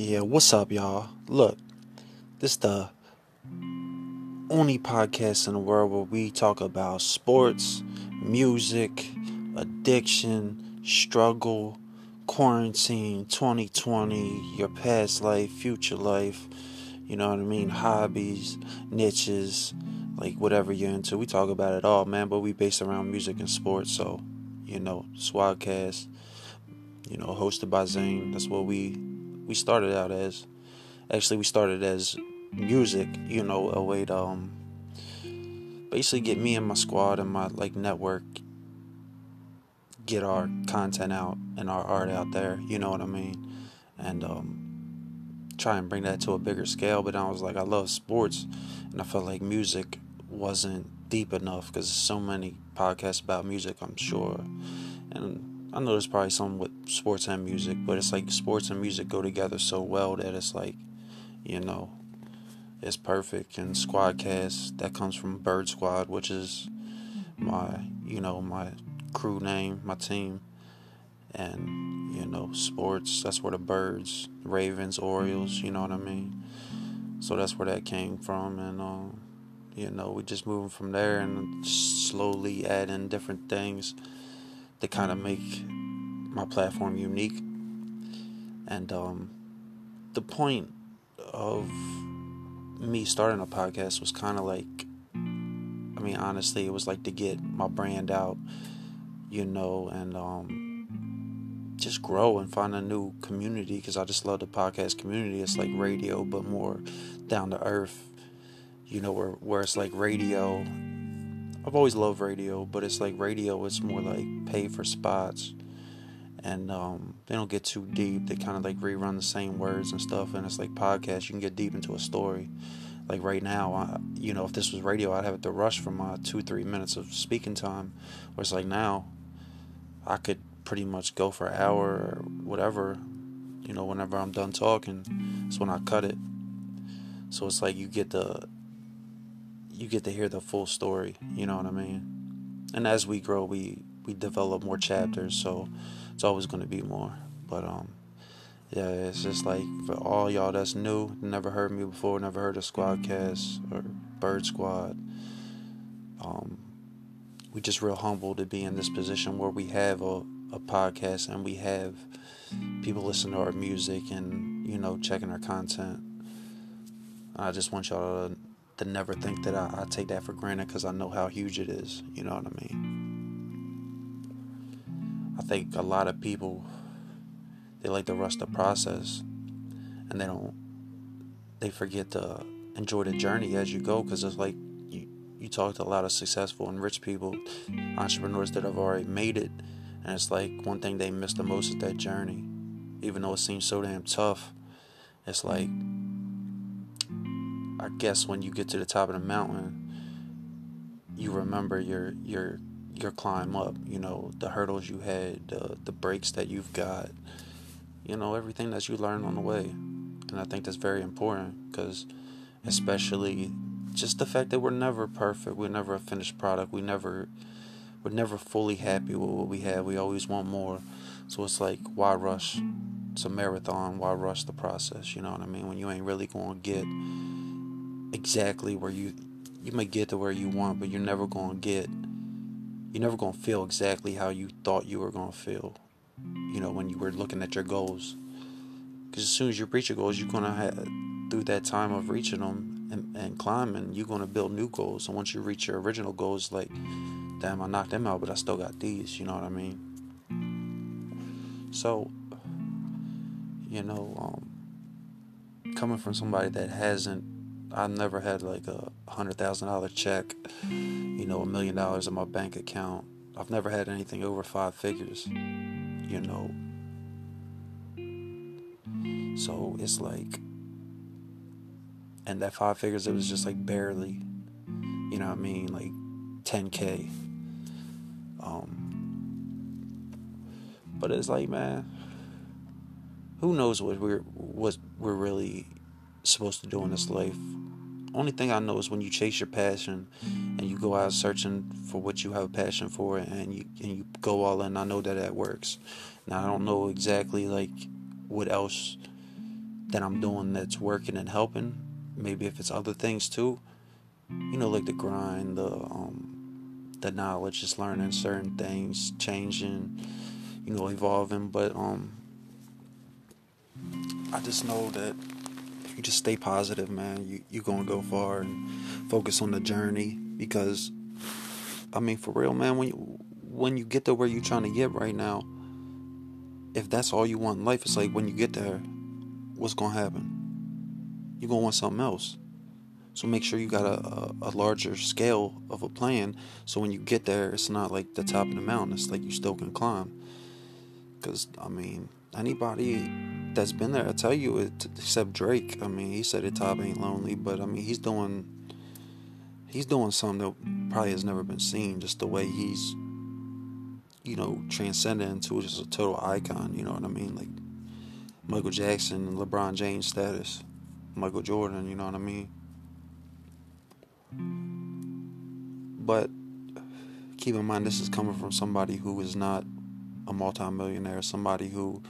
Yeah, what's up, y'all? Look, this the only podcast in the world where we talk about sports, music, addiction, struggle, quarantine, 2020, your past life, future life, you know what I mean, hobbies, niches, like whatever you're into. We talk about it all, man, but we base around music and sports, so, you know, Squadcast, you know, hosted by Zane. That's what we we started out as. Actually, we started as music, you know, a way to um, basically get me and my squad and my like network get our content out and our art out there, you know what I mean? And um, try and bring that to a bigger scale. But I was like, I love sports, and I felt like music wasn't deep enough because so many podcasts about music, I'm sure. And I know there's probably some with sports and music, but it's like sports and music go together so well that it's like, you know, it's perfect. And Squadcast that comes from Bird Squad, which is my, you know, my crew name, my team, and you know, sports. That's where the birds, Ravens, Orioles, you know what I mean. So that's where that came from, and um, you know, we just moving from there and slowly adding different things to kind of make my platform unique. And um, the point of me starting a podcast was kind of like, I mean, honestly, it was like to get my brand out, you know, and um, just grow and find a new community because I just love the podcast community. It's like radio, but more down to earth, you know, where, where it's like radio I've always loved radio, but it's like radio. It's more like pay for spots, and um, they don't get too deep. They kind of like rerun the same words and stuff. And it's like podcasts. You can get deep into a story. Like right now, I, you know, if this was radio, I'd have to rush for my two three minutes of speaking time. Where it's like now, I could pretty much go for an hour or whatever. You know, whenever I'm done talking, it's when I cut it. So it's like you get the you get to hear the full story. You know what I mean? And as we grow, we we develop more chapters, so it's always going to be more. But um, yeah, it's just like for all y'all that's new, never heard me before, never heard of Squadcast or Bird Squad. Um, we just real humble to be in this position where we have a, a podcast and we have people listen to our music and you know checking our content. I just want y'all to to never think that I, I take that for granted because I know how huge it is. You know what I mean? I think a lot of people they like to rush the process and they don't they forget to enjoy the journey as you go because it's like you you talk to a lot of successful and rich people entrepreneurs that have already made it and it's like one thing they miss the most is that journey even though it seems so damn tough it's like guess when you get to the top of the mountain, you remember your your your climb up. You know the hurdles you had, the the breaks that you've got. You know everything that you learned on the way, and I think that's very important because, especially, just the fact that we're never perfect. We're never a finished product. We never we're never fully happy with what we have. We always want more. So it's like why rush? It's a marathon. Why rush the process? You know what I mean? When you ain't really going to get exactly where you you might get to where you want, but you're never to get you're never to feel exactly how you thought you were to feel. You know, when you were looking at your goals. Because as soon as you reach your goals, you're to have, through that time of reaching them and, and climbing, you're to build new goals. And once you reach your original goals, like, damn, I knocked them out, but I still got these. You know what I mean? So, you know, um, coming from somebody that hasn't I've never had like a hundred thousand dollar check, you know, a million dollars in my bank account. I've never had anything over five figures, you know. So it's like, and that five figures, it was just like barely, you know what I mean, like 10k. Um, but it's like, man, who knows what we're what we're really supposed to do in this life. Only thing I know is when you chase your passion and you go out searching for what you have a passion for and you and you go all in. I know that that works. Now I don't know exactly like what else that I'm doing that's working and helping. Maybe if it's other things too, you know, like the grind, the um, the knowledge, just learning certain things, changing, you know, evolving. But um, I just know that you just stay positive, man, you you gonna go far and focus on the journey because, I mean, for real, man, when you when you get to where you're trying to get right now, if that's all you want in life, it's like when you get there, what's gonna happen? You're gonna want something else. So make sure you got a, a, a, larger scale of a plan. So when you get there, it's not like the top of the mountain. It's like you still can climb. Because I mean, anybody that's been there, I tell you, it, except Drake. I mean, he said it top ain't lonely, but I mean, he's doing he's doing something that probably has never been seen. Just the way he's you know transcended into just a total icon. You know what I mean? Like Michael Jackson, and LeBron James status, Michael Jordan. You know what I mean? But keep in mind, this is coming from somebody who is not a multimillionaire, somebody who,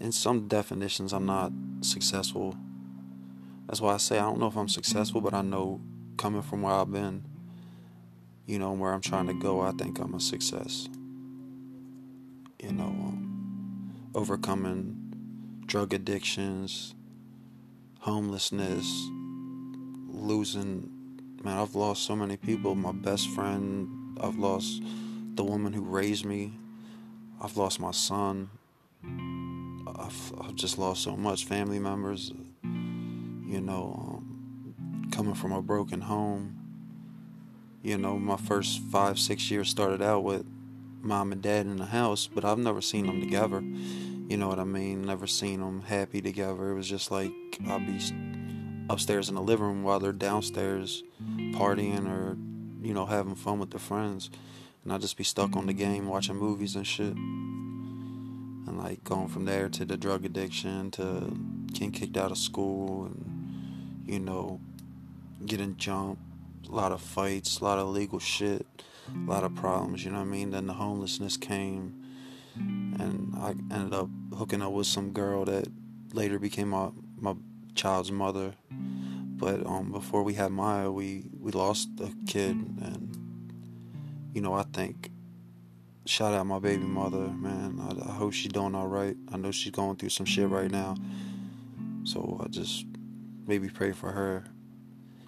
in some definitions, I'm not successful. That's why I say I don't know if I'm successful, but I know coming from where I've been, you know, where I'm trying to go, I think I'm a success. You know, um, overcoming drug addictions, homelessness, losing man, I've lost so many people. My best friend, I've lost the woman who raised me, I've lost my son. I've, I've just lost so much family members. You know, um, coming from a broken home. You know, my first five, six years started out with mom and dad in the house, but I've never seen them together. You know what I mean? Never seen them happy together. It was just like I'd be upstairs in the living room while they're downstairs partying or you know having fun with their friends and I'd just be stuck on the game watching movies and shit and like going from there to the drug addiction to getting kicked out of school and you know getting jumped a lot of fights a lot of legal shit a lot of problems you know what I mean then the homelessness came and I ended up hooking up with some girl that later became my my child's mother. But um, before we had Maya, we, we lost a kid, and you know I think shout out my baby mother, man. I, I hope she's doing all right. I know she's going through some shit right now, so I just maybe pray for her.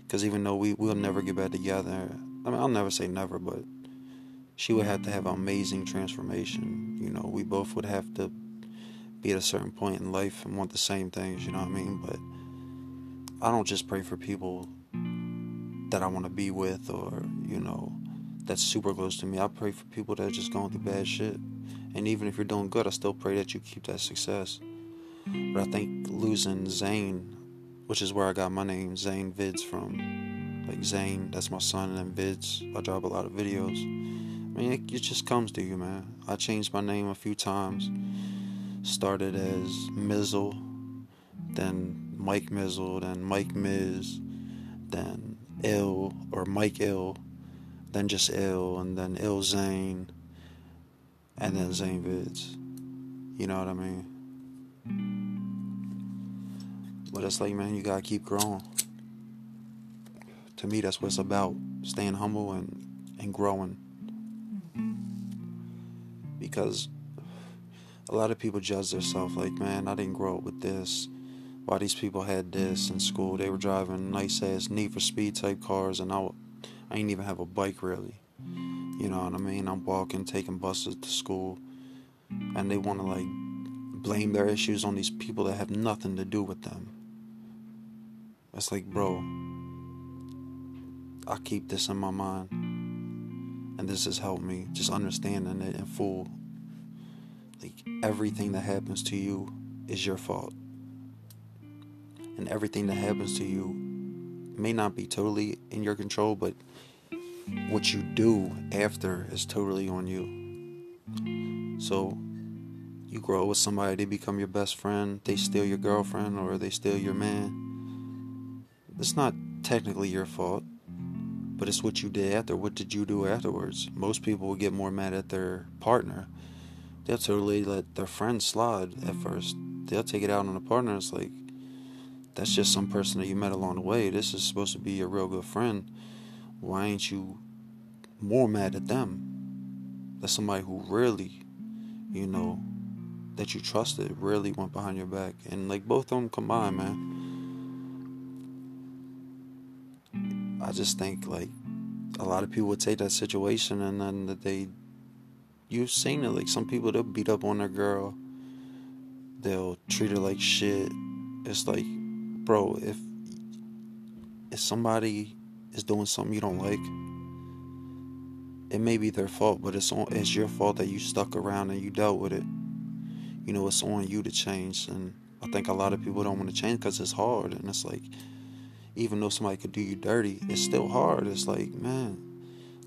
Cause even though we we'll never get back together, I mean I'll never say never, but she would have to have an amazing transformation. You know, we both would have to be at a certain point in life and want the same things. You know what I mean? But I don't just pray for people that I want to be with or, you know, that's super close to me. I pray for people that are just going through bad shit. And even if you're doing good, I still pray that you keep that success. But I think losing Zane, which is where I got my name, Xane Vidz from. Like Zane, that's my son, and then Vids, I drop a lot of videos. I mean, it, it just comes to you, man. I changed my name a few times. Started as Mizzle, then Mike Mizzle, then Mike Miz, then Ill or Mike Ill, then just Ill, and then Ill Zane, and then Xane Vidz. You know what I mean? But it's like, man, you gotta keep growing. To me, that's what it's about staying humble and, and growing. Because a lot of people judge themselves like, man, I didn't grow up with this why these people had this in school. They were driving nice ass Need for Speed type cars, and I, I ain't even have a bike really. You know what I mean? I'm walking, taking buses to school, and they want to like blame their issues on these people that have nothing to do with them. It's like, bro, I keep this in my mind, and this has helped me just understanding it in full. Like everything that happens to you is your fault and everything that happens to you may not be totally in your control, but what you do after is totally on you. So you grow with somebody, they become your best friend, they steal your girlfriend or they steal your man. It's not technically your fault, but it's what you did after. What did you do afterwards? Most people will get more mad at their partner. They'll totally let their friend slide at first. They'll take it out on the partner. It's like, that's just some person that you met along the way. This is supposed to be your real good friend. Why ain't you more mad at them? That's somebody who really, you know, that you trusted really went behind your back. And like both of them combined, man. I just think like a lot of people would take that situation and then that they you've seen it like some people they'll beat up on their girl they'll treat her like shit it's like bro if if somebody is doing something you don't like it may be their fault but it's on it's your fault that you stuck around and you dealt with it. You know it's on you to change and i think a lot of people don't want to change because it's hard and it's like even though somebody could do you dirty it's still hard. It's like man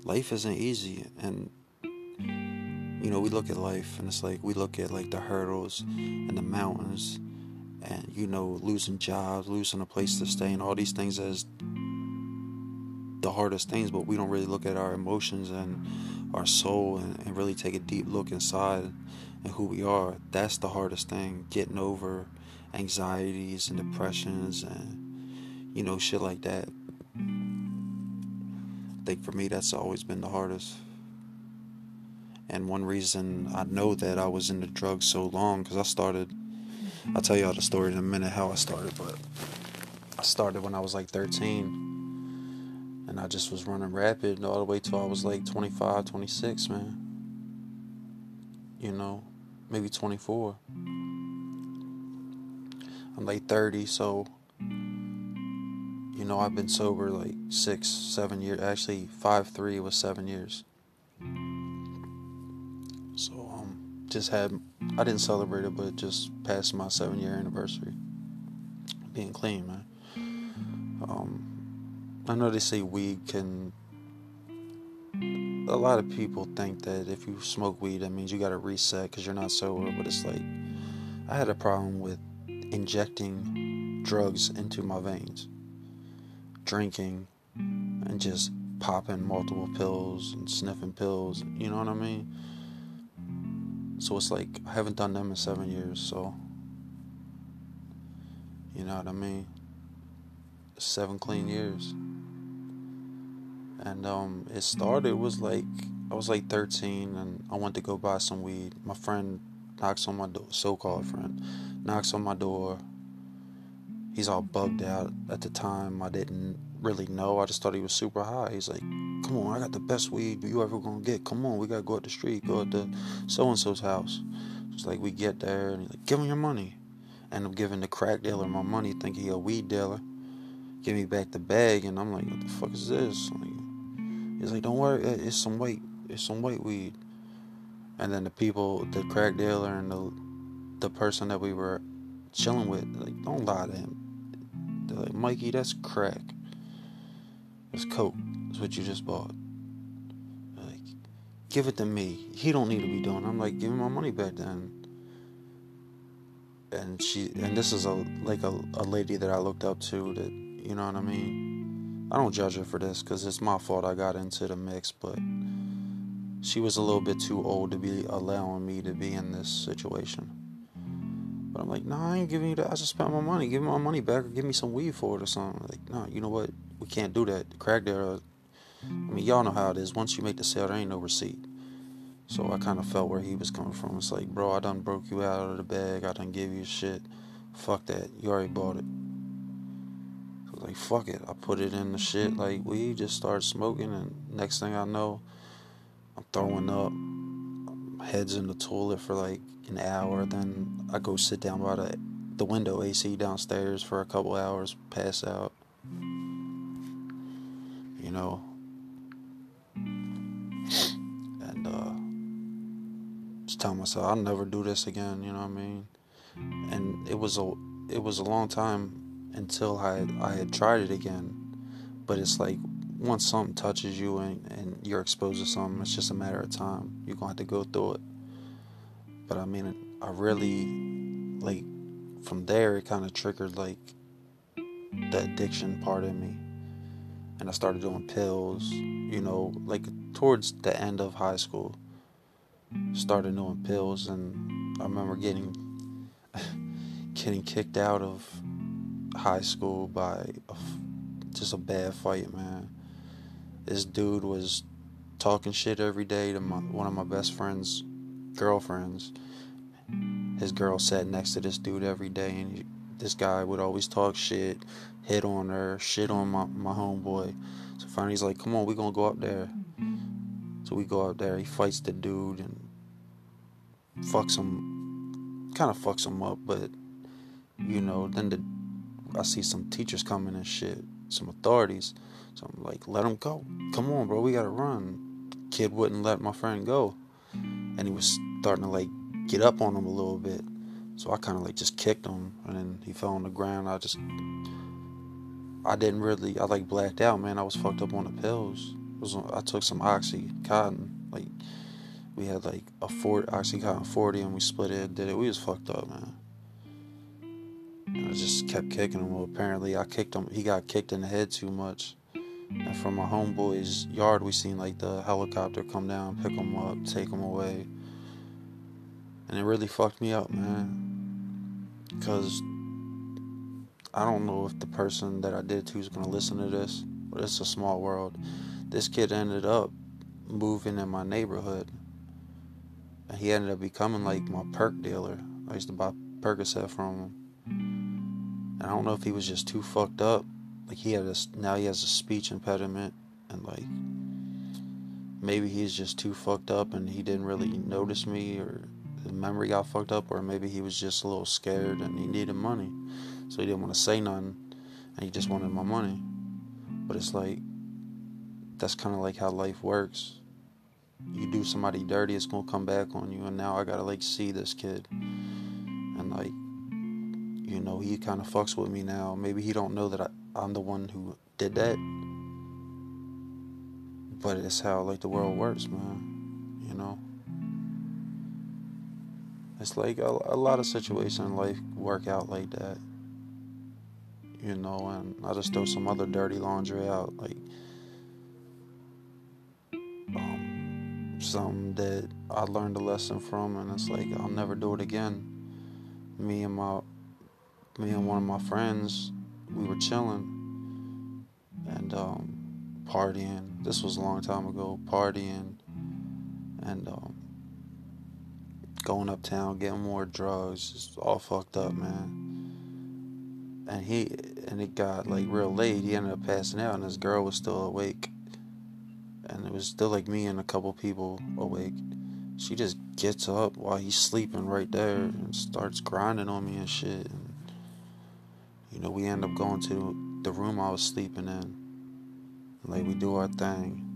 life isn't easy and you know we look at life and it's like we look at like the hurdles and the mountains and you know losing jobs losing a place to stay and all these things as the hardest things but we don't really look at our emotions and our soul and, and really take a deep look inside and who we are that's the hardest thing getting over anxieties and depressions and you know shit like that I think for me, that's always been the hardest. And one reason I know that I was in the drugs so long, because I started, I'll tell you all the story in a minute how I started, but I started when I was like 13. And I just was running rapid all the way till I was like 25, 26, man. You know, maybe 24. I'm like 30, so you know, I've been sober like six, seven years. Actually, five three was seven years. Just had I didn't celebrate it, but just passed my seven year anniversary. Being clean, man. Um, I know they say weed can. A lot of people think that if you smoke weed, that means you got to reset because you're not sober. But it's like I had a problem with injecting drugs into my veins drinking and just popping multiple pills and sniffing pills. You know what I mean? So it's like I haven't done them in seven years. So you know what I mean? Seven clean years. And um, it started was like I was like 13, and I went to go buy some weed. My friend knocks on my door, so-called friend, knocks on my door he's all bugged out at the time. I didn't really know. I just thought he was super high. He's like, "Come on, I got the best weed you ever gonna get. Come on, we gotta go up the street, go up to so and so's house." It's like we get there and he's like, "Give him your money." End up giving the crack dealer my money, thinking he a weed dealer. Give me back the bag, and I'm like, "What the fuck is this?" Like, he's like, "Don't worry, it's some white, it's some white weed." And then the people, the crack dealer and the the person that we were chilling with, like, don't lie to him they're like, Mikey, that's crack. That's coke. That's what you just bought. like, give it to me. He don't need to be doing. I'm like, give me my money back then. And she, and this is a like a, a lady that I looked up to. That you know what I mean. I don't judge her for this because it's my fault I got into the mix, but she was a little bit too old to be allowing me to be in this situation. But I'm like, nah, I ain't giving you that. I just spent my money. Give me my money back or give me some weed for it or something. Like, nah, you know what? We can't do that. The crack there. Uh, I mean, y'all know how it is. Once you make the sale, there ain't no receipt. So I kind of felt where he was coming from. It's like, bro, I done broke you out of the bag. I done give you shit. Fuck that. You already bought it. So I was like, fuck it. I put it in the shit like we just started smoking, and next thing I know, I'm throwing up heads in the toilet for like an hour. Then I go sit down by the, the window AC downstairs for a couple hours, pass out. You know. And uh just tell myself I'll never do this again, you know what I mean? And it was a it was a long time until I I had tried it again. But it's like once something touches you and, and you're exposed to something, it's just a matter of time. You're gonna have to go through it. But I mean, I really like from there it kind of triggered like the addiction part in me, and I started doing pills. You know, like towards the end of high school, started doing pills, and I remember getting getting kicked out of high school by a, just a bad fight, man. This dude was talking shit every day to my, one of my best friends' girlfriends. His girl sat next to this dude every day, and he, this guy would always talk shit, hit on her, shit on my, my homeboy. So finally, he's like, "Come on, we gonna go up there." So we go up there. He fights the dude and fucks him, kind of fucks him up. But you know, then the I see some teachers coming and shit, some authorities. So I'm like, "Let him go. Come on, bro. We gotta run." kid wouldn't let my friend go, and he was starting to like get up on him a little bit. So I kind of like just kicked him, and then he fell on the ground. I just, I didn't really, I like blacked out, man. I was fucked up on the pills. Was, I took some oxycontin, like we had like a four oxycontin 40, and we split it and did it. We was fucked up, man. And I just kept kicking him. Well, apparently I kicked him. He got kicked in the head too much. And from my homeboy's yard, we seen like the helicopter come down, pick him up, take him away. And it really fucked me up, man. Because I don't know if the person that I did to is to listen to this, but it's a small world. This kid ended up moving in my neighborhood. And he ended up becoming like my perk dealer. I used to buy Percocet from him. And I don't know if he was just too fucked up like he had a now he has a speech impediment and like maybe he's just too fucked up and he didn't really notice me or the memory got fucked up or maybe he was just a little scared and he needed money so he didn't want to say nothing and he just wanted my money but it's like that's kind of like how life works you do somebody dirty it's gonna come back on you and now i gotta like see this kid and like you know he kind of fucks with me now maybe he don't know that I, I'm the one who did that. But it's how like the world works, man. You know. It's like a, a lot of situations in life work out like that. You know, and I just throw some other dirty laundry out, like um, something that I learned a lesson from, and it's like I'll never do it again. Me and my, me and one of my friends, we were chilling and um, partying. This was a long time ago. Partying and um, going uptown, getting more drugs. Just all fucked up, man. And he and it got like real late. He ended up passing out, and his girl was still awake. And it was still like me and a couple people awake. She just gets up while he's sleeping right there and starts grinding on me and shit. And you know, we end up going to the room I was sleeping in. Like we do our thing.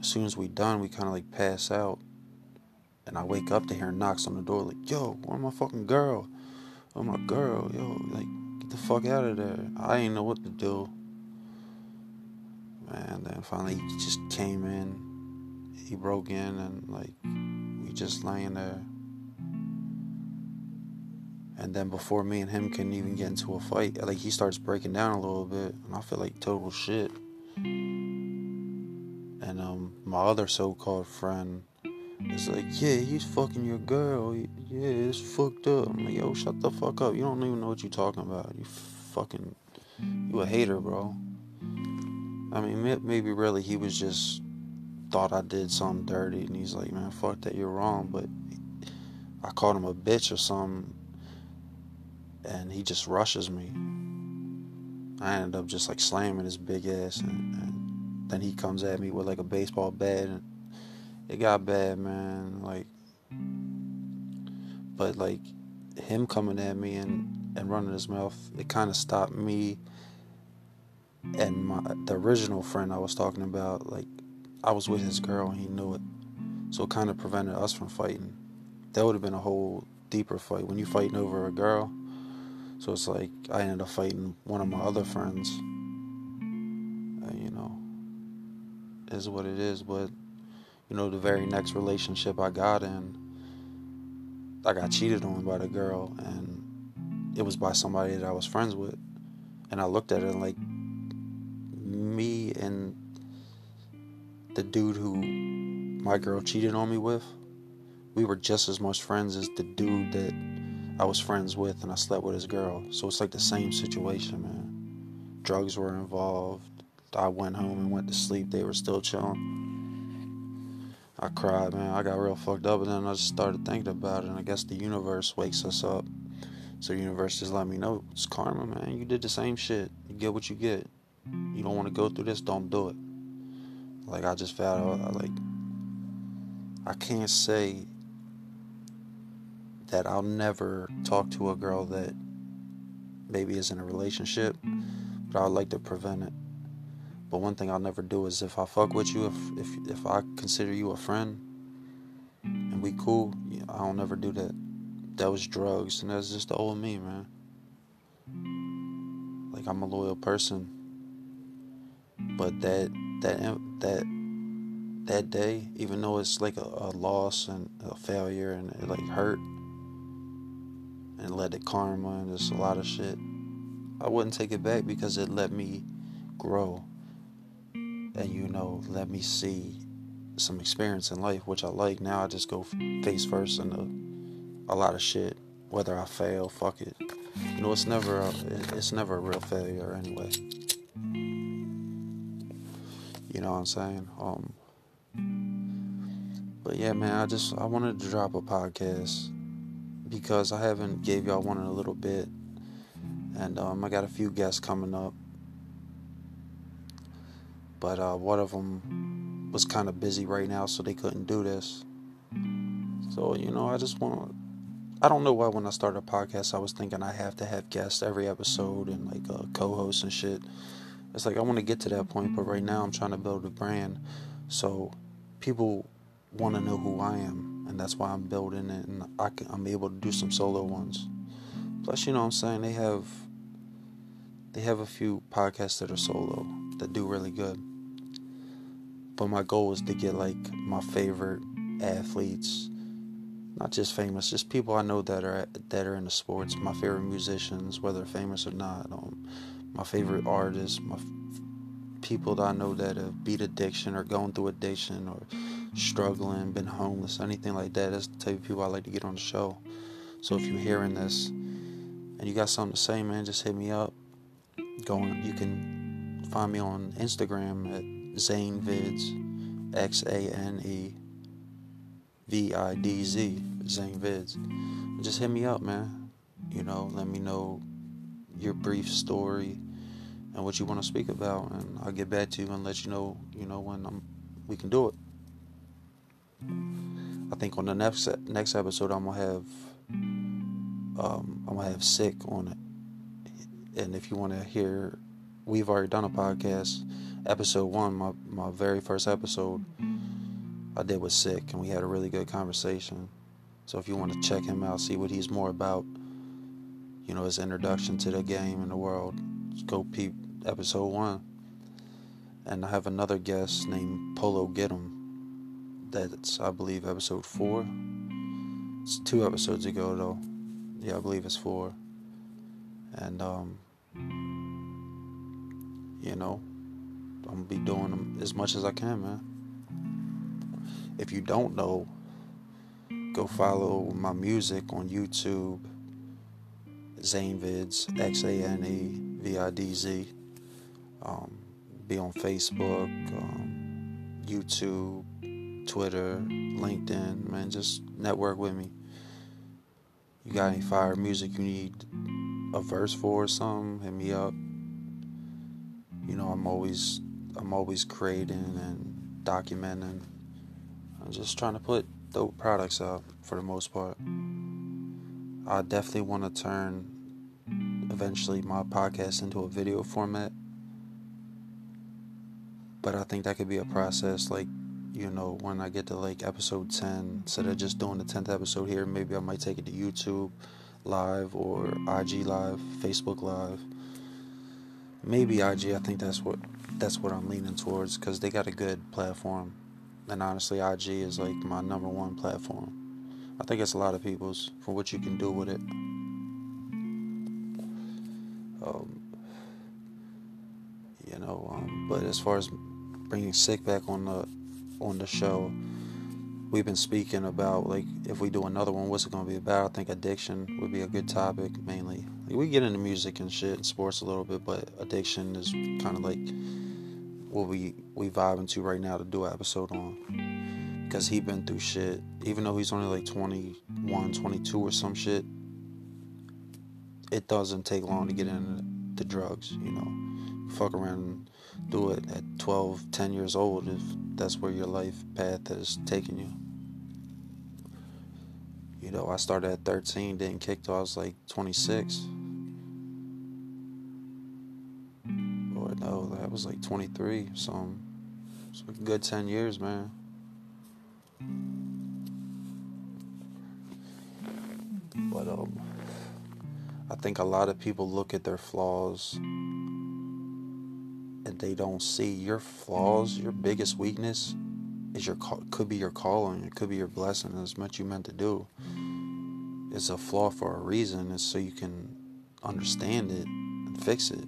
As soon as we done, we kind of like pass out. And I wake up to hear knocks on the door, like, yo, where my fucking girl? Oh my girl, yo, like, get the fuck out of there. I didn't know what to do. And then finally he just came in. He broke in and like we just laying there. And then before me and him can even get into a fight, like he starts breaking down a little bit, and I feel like total shit. And um, my other so-called friend is like, "Yeah, he's fucking your girl. Yeah, it's fucked up." I'm like, "Yo, shut the fuck up. You don't even know what you're talking about. You fucking, you a hater, bro." I mean, maybe really he was just thought I did something dirty, and he's like, "Man, fuck that. You're wrong." But I called him a bitch or something and he just rushes me. I ended up just like slamming his big ass, and, and then he comes at me with like a baseball bat, and it got bad, man. Like, but like him coming at me and and running his mouth, it kind of stopped me and my the original friend I was talking about. Like, I was with his girl, and he knew it, so it kind of prevented us from fighting. That would have been a whole deeper fight when you fighting over a girl so it's like I ended up fighting one of my other friends. Uh, you know, is what it is. But you know, the very next relationship I got in, I got cheated on by the girl, and it was by somebody that I was friends with. And I looked at it like me and the dude who my girl cheated on me with, we were just as much friends as the dude that I was friends with and I slept with his girl. So it's like the same situation, man. Drugs were involved. I went home and went to sleep. They were still chilling. I cried, man. I got real fucked up, and then I just started thinking about it. And I guess the universe wakes us up. So the universe just let me know it's karma, man. You did the same shit. You get what you get. You don't want to go through this, don't do it. Like I just felt I, like I can't say that I'll never talk to a girl that maybe is in a relationship, but I'd like to prevent it. But one thing I'll never do is if I fuck with you, if if if I consider you a friend and we cool, I don't never do that. That was drugs, and that's just the old me, man. Like I'm a loyal person, but that that that that day, even though it's like a, a loss and a failure and it like hurt and led to karma and just a lot of shit, I wouldn't take it back because it let me grow and you know let me see some experience in life which i like. Now i just go face first into a lot of shit whether i fail fuck it. You know it's never a, it's never a real failure anyway. You know what i'm saying? Um but yeah man i just i wanted to drop a podcast because i haven't gave y'all one in a little bit. And um, i got a few guests coming up but uh, one of them was kind of busy right now, so they couldn't do this. So you know, I just want. to I don't know why when I started a podcast I was thinking I have to have guests every episode and like uh, co-hosts and shit. It's like I want to get to that point, but right now I'm trying to build a brand, so people want to know who I am, and that's why I'm building it, and I can, I'm able to do some solo ones. Plus, you know what I'm saying they have they have a few podcasts that are solo that do really good. But my goal is to get like my favorite athletes, not just famous, just people I know that are that are in the sports. My favorite musicians, whether famous or not. Um, my favorite artists, my people that I know that have beat addiction or going through addiction or struggling, been homeless, anything like that. That's the type of people I like to get on the show. So if you're hearing this and you got something to say, man, just hit me up. Go on. You can find me on Instagram at Xane Vidz, X A N E V I D Z, Xane Vidz. Just hit me up, man. You know, let me know your brief story and what you want to speak about, and I'll get back to you and let you know, you know, when I'm, we can do it. I think on the next next episode, I'm gonna have um, I'm gonna have sick on it, and if you want to hear, we've already done a podcast episode one, my, my very first episode, I did with Sick, and we had a really good conversation. So if you want to check him out, see what he's more about, you know, his introduction to the game and the world, go peep episode one. And I have another guest named Polo Gidim. That's, I believe, episode four. It's two episodes ago, though. Yeah, I believe it's four. And, um, you know, I'm gonna be doing them as much as I can, man. If you don't know, go follow my music on YouTube. Xane Vidz, X A N E V I D Z. Um, be on Facebook, um, YouTube, Twitter, LinkedIn. Man, just network with me. You got any fire music you need a verse for or something? Hit me up. You know, I'm always I'm always creating and documenting. I'm just trying to put dope products out for the most part. I definitely want to turn eventually my podcast into a video format. But I think that could be a process like, you know, when I get to like episode 10, instead of just doing the 10th episode here, maybe I might take it to YouTube live or IG live, Facebook live. Maybe IG, I think that's what that's what I'm leaning towards because they got a good platform. And honestly, IG is like my number one platform. I think it's a lot of people's for what you can do with it. Um, you know, um, but as far as bringing sick back on the on the show, we've been speaking about like if we do another one, what's it gonna be about? I think addiction would be a good topic mainly. We get into music and shit and sports a little bit, but addiction is kind of like what we we vibe into right now to do an episode on because he been through shit. Even though he's only like 21, 22 or some shit, it doesn't take long to get into the drugs. You know, fuck around and do it at 12, 10 years old if that's where your life path has taken you. You know, I started at 13, didn't kick till I was like 26. Or that was like 23. So it's a good 10 years, man. But um, I think a lot of people look at their flaws and they don't see your flaws, your biggest weakness is your could be your calling, it could be your blessing, it's what you meant to do. It's a flaw for a reason, it's so you can understand it and fix it.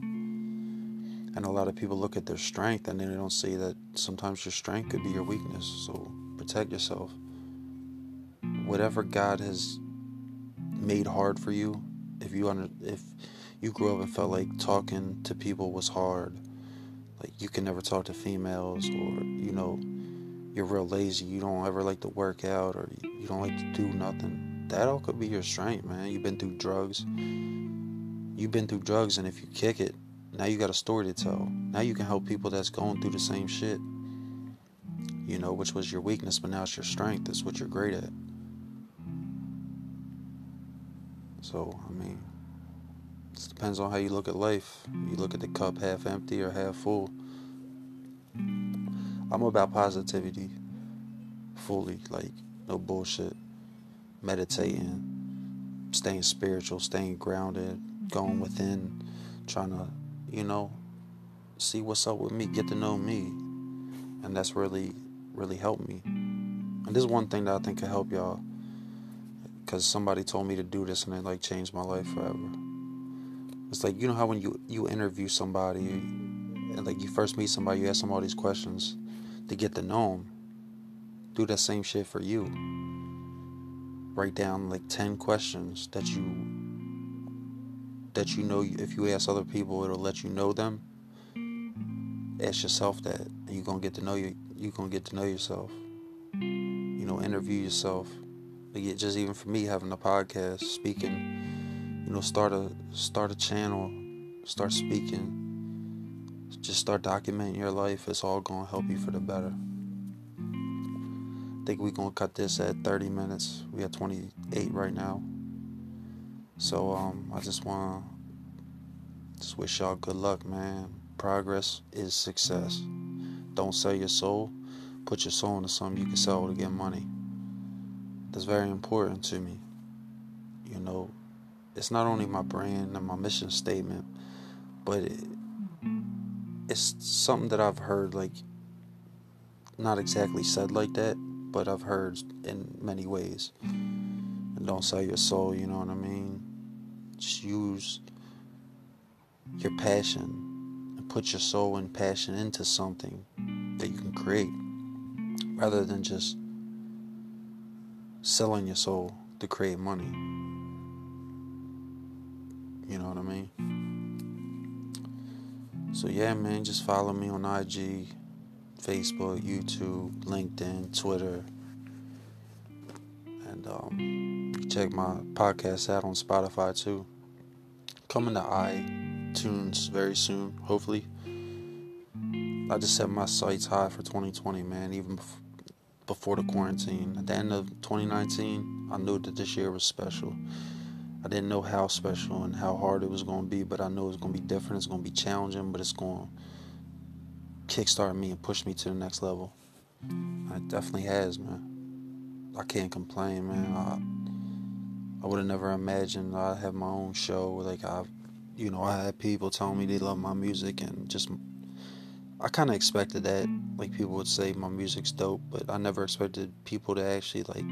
And a lot of people look at their strength and then they don't see that sometimes your strength could be your weakness. So protect yourself. Whatever God has made hard for you, if you under if you grew up and felt like talking to people was hard, like you can never talk to females or you know you're real lazy, you don't ever like to work out or you don't like to do nothing. That all could be your strength, man. You've been through drugs. You've been through drugs and if you kick it, now you got a story to tell. Now you can help people that's going through the same shit. You know, which was your weakness, but now it's your strength. That's what you're great at. So, I mean, it depends on how you look at life. You look at the cup half empty or half full. I'm about positivity fully, like no bullshit. Meditating, staying spiritual, staying grounded, going within, trying to, you know, see what's up with me, get to know me. And that's really, really helped me. And this is one thing that I think could help y'all. Because somebody told me to do this and it like changed my life forever. It's like, you know how when you, you interview somebody, and like you first meet somebody, you ask them all these questions to get to know them. Do that same shit for you. Write down like 10 questions that you that you know if you ask other people it'll let you know them. Ask yourself that and you're to get to know you you're to get to know yourself. You know, interview yourself. Like just even for me having a podcast, speaking, you know, start a start a channel, start speaking just start documenting your life. It's all to help you for the better. I think we're to cut this at 30 minutes. We at 28 right now. So um, I just want to just wish y'all good luck, man. Progress is success. Don't sell your soul. Put your soul into something you can sell to get money. That's very important to me. You know, it's not only my brand and my mission statement, but it, it's something that I've heard like not exactly said like that, but I've heard in many ways. And don't sell your soul, you know what I mean? Just use your passion and put your soul and passion into something that you can create rather than just selling your soul to create money. You know what I mean? So yeah, man, just follow me on IG, Facebook, YouTube, LinkedIn, Twitter, and um, check my podcast out on Spotify too. Coming to iTunes very soon, hopefully. I just set my sights high for 2020, man. Even before the quarantine, at the end of 2019, I knew that this year was special. I didn't know how special and how hard it was going to be, but I know it's going to be different. It's going to be challenging, but it's going to kickstart me and push me to the next level. it definitely has, man. I can't complain, man. I, I would have never imagined I'd have my own show. Like I, you know, I had people telling me they love my music, and just I kind of expected that. Like people would say my music's dope, but I never expected people to actually like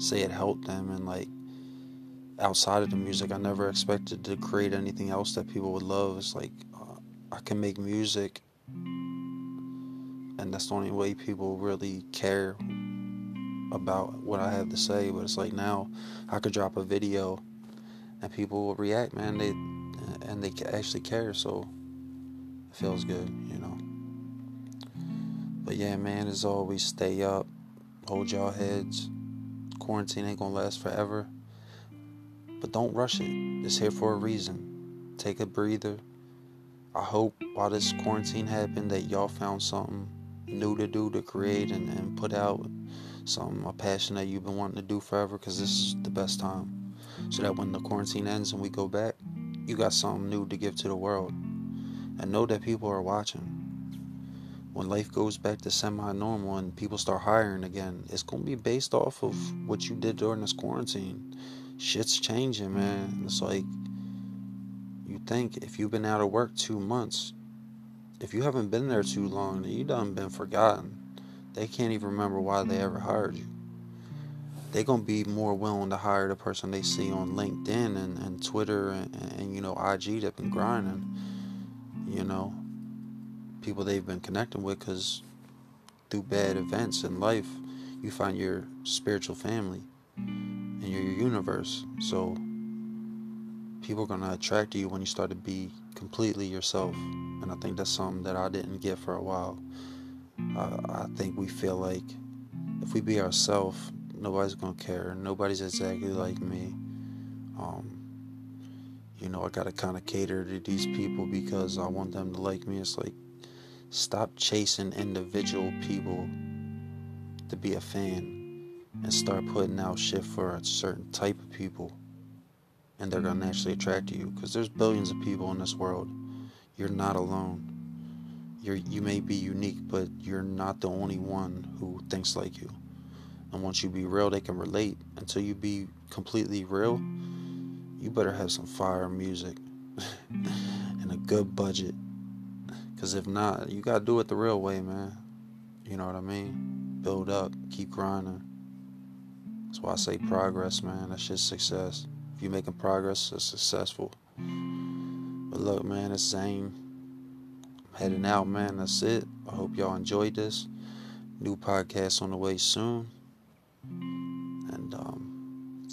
say it helped them and like outside of the music. I never expected to create anything else that people would love. It's like uh, I can make music, and that's the only way people really care about what I have to say, but it's like now I could drop a video and people will react, man. They and they actually care, so it feels good, you know. But yeah, man, as always, stay up, hold y'all heads. Quarantine ain't gonna last forever, but don't rush it. It's here for a reason. Take a breather. I hope while this quarantine happened that y'all found something new to do to create and, and put out something a passion that you've been wanting to do forever because this is the best time. So that when the quarantine ends and we go back you got something new to give to the world. And know that people are watching. When life goes back to semi-normal and people start hiring again it's going to be based off of what you did during this quarantine. Shit's changing man. It's like you think if you've been out of work two months if you haven't been there too long, you done been forgotten. They can't even remember why they ever mm-hmm. hired you. They're gonna be more willing to hire the person they see on LinkedIn and, and Twitter and, and you know IG that been grinding. Mm-hmm. You know, people they've been connecting with because through bad events in life, you find your spiritual family and your universe. So people are gonna attract to you when you start to be completely yourself and I think that's something that I didn't get for a while. Uh, I think we feel like if we be ourselves, nobody's gonna care. Nobody's exactly like me. Um, you know, I gotta kind of cater to these people because I want them to like me. It's like stop chasing individual people to be a fan and start putting out shit for a certain type of people and they're gonna naturally attract you because there's billions of people in this world you're not alone. You're, you may be unique, but you're not the only one who thinks like you. And once you be real, they can relate. Until you be completely real, you better have some fire music and a good budget. Because if not, you got to do it the real way, man. You know what I mean? Build up, keep grinding. That's why I say progress, man. That's just success. If you're making progress, it's successful. But look, man, it's Xane. Heading out, man. That's it. I hope y'all enjoyed this. New podcast on the way soon. And um,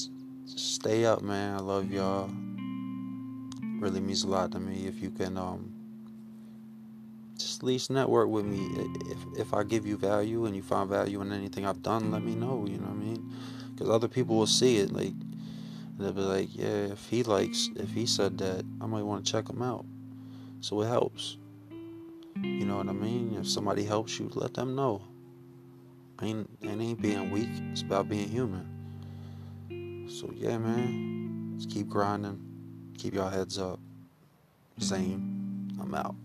stay up, man. I love y'all. Really means a lot to me if you can um, just at least network with me. If if I give you value and you find value in anything I've done, let me know. You know what I mean? Because other people will see it. Like they'll be like, yeah, if he likes, if he said that, I might want to check him out. So it helps. You know what I mean? If somebody helps you, let them know. Ain't it ain't being weak. It's about being human. So yeah, man. Just keep grinding. Keep your heads up. Xane, I'm out.